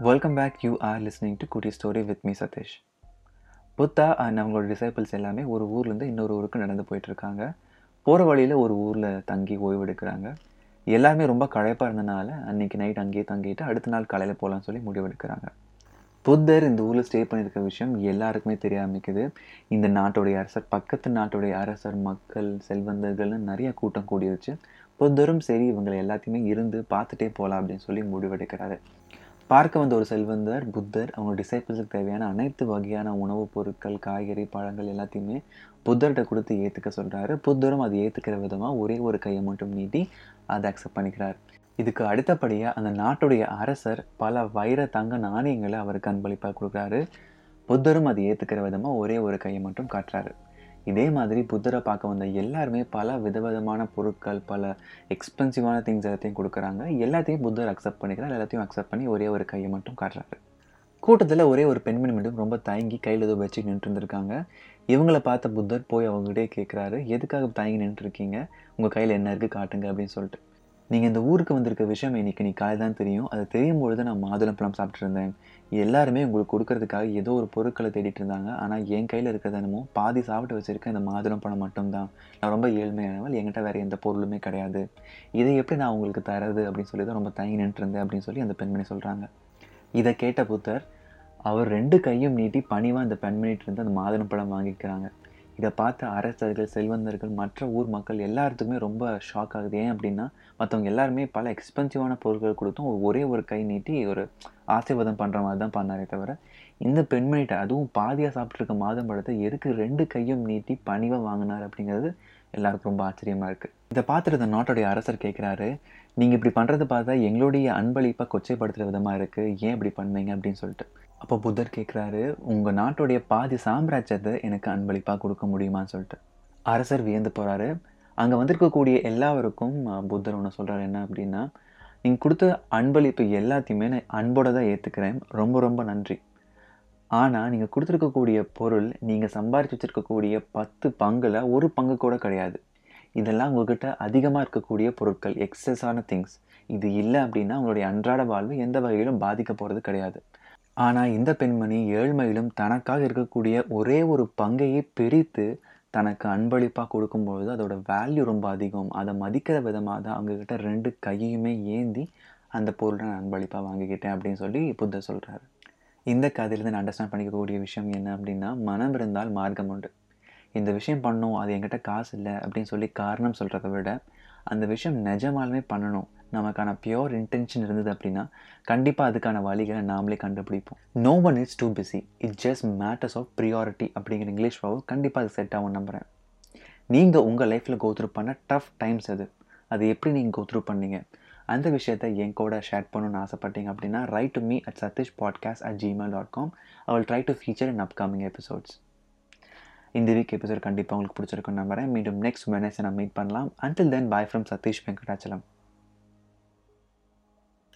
Welcome back you are listening to குட்டி story with me Satish Buddha and அவங்களோட disciples எல்லாமே ஒரு ஊர்லேருந்து இன்னொரு ஊருக்கு நடந்து போயிட்டுருக்காங்க. போகிற வழியில் ஒரு ஊரில் தங்கி ஓய்வெடுக்கிறாங்க எல்லாருமே ரொம்ப களைப்பாக இருந்தனால அன்றைக்கி நைட் அங்கேயே தங்கிட்டு அடுத்த நாள் காலையில் போகலான்னு சொல்லி முடிவெடுக்கிறாங்க புத்தர் இந்த ஊரில் ஸ்டே பண்ணியிருக்க விஷயம் எல்லாருக்குமே தெரிய ஆரம்பிக்குது. இந்த நாட்டுடைய அரசர் பக்கத்து நாட்டுடைய அரசர் மக்கள் செல்வந்தர்கள்னு நிறைய கூட்டம் கூடியிருச்சு புத்தரும் சரி இவங்களை எல்லாத்தையுமே இருந்து பார்த்துட்டே போகலாம் அப்படின்னு சொல்லி முடிவெடுக்கிறாரு பார்க்க வந்த ஒரு செல்வந்தர் புத்தர் அவங்க டிசைபிள்ஸுக்கு தேவையான அனைத்து வகையான உணவுப் பொருட்கள் காய்கறி பழங்கள் எல்லாத்தையுமே புத்தர்கிட்ட கொடுத்து ஏற்றுக்க சொல்கிறாரு புத்தரும் அதை ஏற்றுக்கிற விதமாக ஒரே ஒரு கையை மட்டும் நீட்டி அதை அக்செப்ட் பண்ணிக்கிறார். இதுக்கு அடுத்தபடியாக அந்த நாட்டுடைய அரசர் பல வைர தங்க நாணயங்களை அவருக்கு அன்பளிப்பாக கொடுக்குறாரு. புத்தரும் அதை ஏற்றுக்கிற விதமாக ஒரே ஒரு கையை மட்டும் காட்டுறாரு. இதே மாதிரி புத்தரை பார்க்க வந்த எல்லாருமே பல விதவிதமான பொருட்கள் பல எக்ஸ்பென்சிவான திங்ஸ் எல்லாத்தையும் கொடுக்குறாங்க. எல்லாத்தையும் புத்தர் அக்செப்ட் பண்ணிக்கிறார். எல்லாத்தையும் அக்செப்ட் பண்ணி ஒரே ஒரு கையை மட்டும் காட்டுறாரு. கூட்டத்தில் ஒரே ஒரு பெண்மணி மட்டும் ரொம்ப தயங்கி கையில் ஏதோ வச்சு நின்று இருந்திருக்காங்க இவங்கள பார்த்த புத்தர் போய் அவங்ககிட்டே கேட்குறாரு எதுக்காக தயங்கி நின்றுருக்கீங்க? உங்கள் கையில் என்ன இருக்குது காட்டுங்க அப்படின்னு சொல்லிட்டு. நீங்கள் இந்த ஊருக்கு வந்திருக்க விஷயம் இன்னைக்கு நீ காலை தான் தெரியும். அது தெரியும் பொழுது நான் மாதுளம்பழம் சாப்பிட்டு எல்லாருமே உங்களுக்கு கொடுக்கறதுக்காக ஏதோ ஒரு பொருட்களை தேடிட்டு இருந்தாங்க. ஆனால் என் கையில் இருக்கிறது என்னமோ பாதி சாப்பிட்டு வச்சுருக்கேன் இந்த மாதுளம்பழம் மட்டும்தான். நான் ரொம்ப ஏழ்மையானவள். என்கிட்ட வேறு எந்த பொருளுமே கிடையாது. இதை எப்படி நான் உங்களுக்கு தரது அப்படின்னு சொல்லி தான் ரொம்ப தயங்கி நின்றுருந்தேன் அப்படின்னு சொல்லி அந்த பெண்மணி சொல்கிறாங்க இதை கேட்ட புத்தர் அவர் ரெண்டு கையும் நீட்டி பணிவாக அந்த பெண்மணிட்டு இருந்து அந்த மாதுளம்பழம் வாங்கிக்கிறாங்க. இதை பார்த்த அரசர்கள் செல்வந்தர்கள் மற்ற ஊர் மக்கள் எல்லாத்துக்குமே ரொம்ப ஷாக் ஆகுது. ஏன் அப்படின்னா மற்றவங்க எல்லாருமே பல எக்ஸ்பென்சிவான பொருட்கள் கொடுத்தும் ஒரே ஒரு கை நீட்டி ஒரு ஆசீர்வாதம் பண்ணுற மாதிரி தான் பண்ணாரே தவிர இந்த பெண்மணிகிட்ட அதுவும் பாதியாக சாப்பிட்ருக்க மாதம் படத்தை எதுக்கு ரெண்டு கையும் நீட்டி பணிவாக வாங்கினார் அப்படிங்கிறது எல்லாருக்கும் ரொம்ப ஆச்சரியமாக இருக்குது இதை பார்த்துட்டு இந்த நாட்டுடைய அரசர் கேட்குறாரு நீங்கள் இப்படி பண்ணுறது பார்த்தா எங்களுடைய அன்பளிப்பாக கொச்சைப்படுத்துகிற விதமாக இருக்குது ஏன் இப்படி பண்ணீங்க அப்படின்னு சொல்லிட்டு. அப்போ புத்தர் கேட்குறாரு உங்கள் நாட்டுடைய பாதி சாம்ராஜ்யத்தை எனக்கு அன்பளிப்பாக கொடுக்க முடியுமான்னு சொல்லிட்டு. அரசர் வியந்து போகிறாரு அங்கே வந்திருக்கக்கூடிய எல்லாருக்கும் புத்தர் ஒன்று சொல்கிறார் என்ன அப்படின்னா நீங்கள் கொடுத்த அன்பளிப்பு எல்லாத்தையுமே நான் அன்போடு தான் ஏற்றுக்கிறேன் ரொம்ப ரொம்ப நன்றி. ஆனால் நீங்கள் கொடுத்துருக்கக்கூடிய பொருள் நீங்கள் சம்பாரிச்சு வச்சுருக்கக்கூடிய பத்து பங்கில் ஒரு பங்கு கூட கிடையாது. இதெல்லாம் உங்ககிட்ட அதிகமாக இருக்கக்கூடிய பொருட்கள் எக்ஸஸான திங்ஸ் இது இல்லை அப்படின்னா உங்களுடைய அன்றாட வாழ்வு எந்த வகையிலும் பாதிக்க போகிறது கிடையாது. ஆனால் இந்த பெண்மணி ஏழ்மையிலும் தனக்காக இருக்கக்கூடிய ஒரே ஒரு பங்கையே பிரித்து தனக்கு அன்பளிப்பாக கொடுக்கும்பொழுது அதோட வேல்யூ ரொம்ப அதிகம். அதை மதிக்கிற விதமாக தான் அவங்கக்கிட்ட ரெண்டு கையுமே ஏந்தி அந்த பொருளை நான் அன்பளிப்பாக வாங்கிக்கிட்டேன் அப்படின்னு சொல்லி புத்தர் சொல்கிறாரு இந்த கதையிலேருந்து நான் அண்டர்ஸ்டாண்ட் பண்ணிக்கக்கூடிய விஷயம் என்ன அப்படின்னா மனம் இருந்தால் மார்க்கம் உண்டு. இந்த விஷயம் பண்ணணும் அது என்கிட்ட காசு இல்லை அப்படின்னு சொல்லி காரணம் சொல்கிறத விட அந்த விஷயம் நிஜமாலுமே பண்ணணும். நமக்கான பியோர் இன்டென்ஷன் இருந்தது அப்படின்னா கண்டிப்பாக அதுக்கான வழிகளை நாமளே கண்டுபிடிப்போம். No one is too busy it just matters of priority அப்படிங்கிற இங்கிலீஷ் வாவும் கண்டிப்பாக அது செட் ஆகும் நம்புகிறேன் நீங்கள் உங்கள் லைஃப்பில் கோத்ரூ பண்ண டஃப் டைம்ஸ் அது. அது எப்படி நீங்கள் கோத்ரூ பண்ணீங்க? அந்த விஷயத்தை என் கூட ஷேர் பண்ணணும்னு ஆசைப்பட்டீங்க அப்படின்னா write to me at Satish podcast at Gmail dot com I will try to feature in upcoming episodes இந்த வீக் எபிசோட் கண்டிப்பாக உங்களுக்கு பிடிச்சிருக்குன்னு நம்புறேன். மீண்டும் நெக்ஸ்ட் வெனஸ்டே நான் மீட் பண்ணலாம். Until then bye from Satish Venkatachalam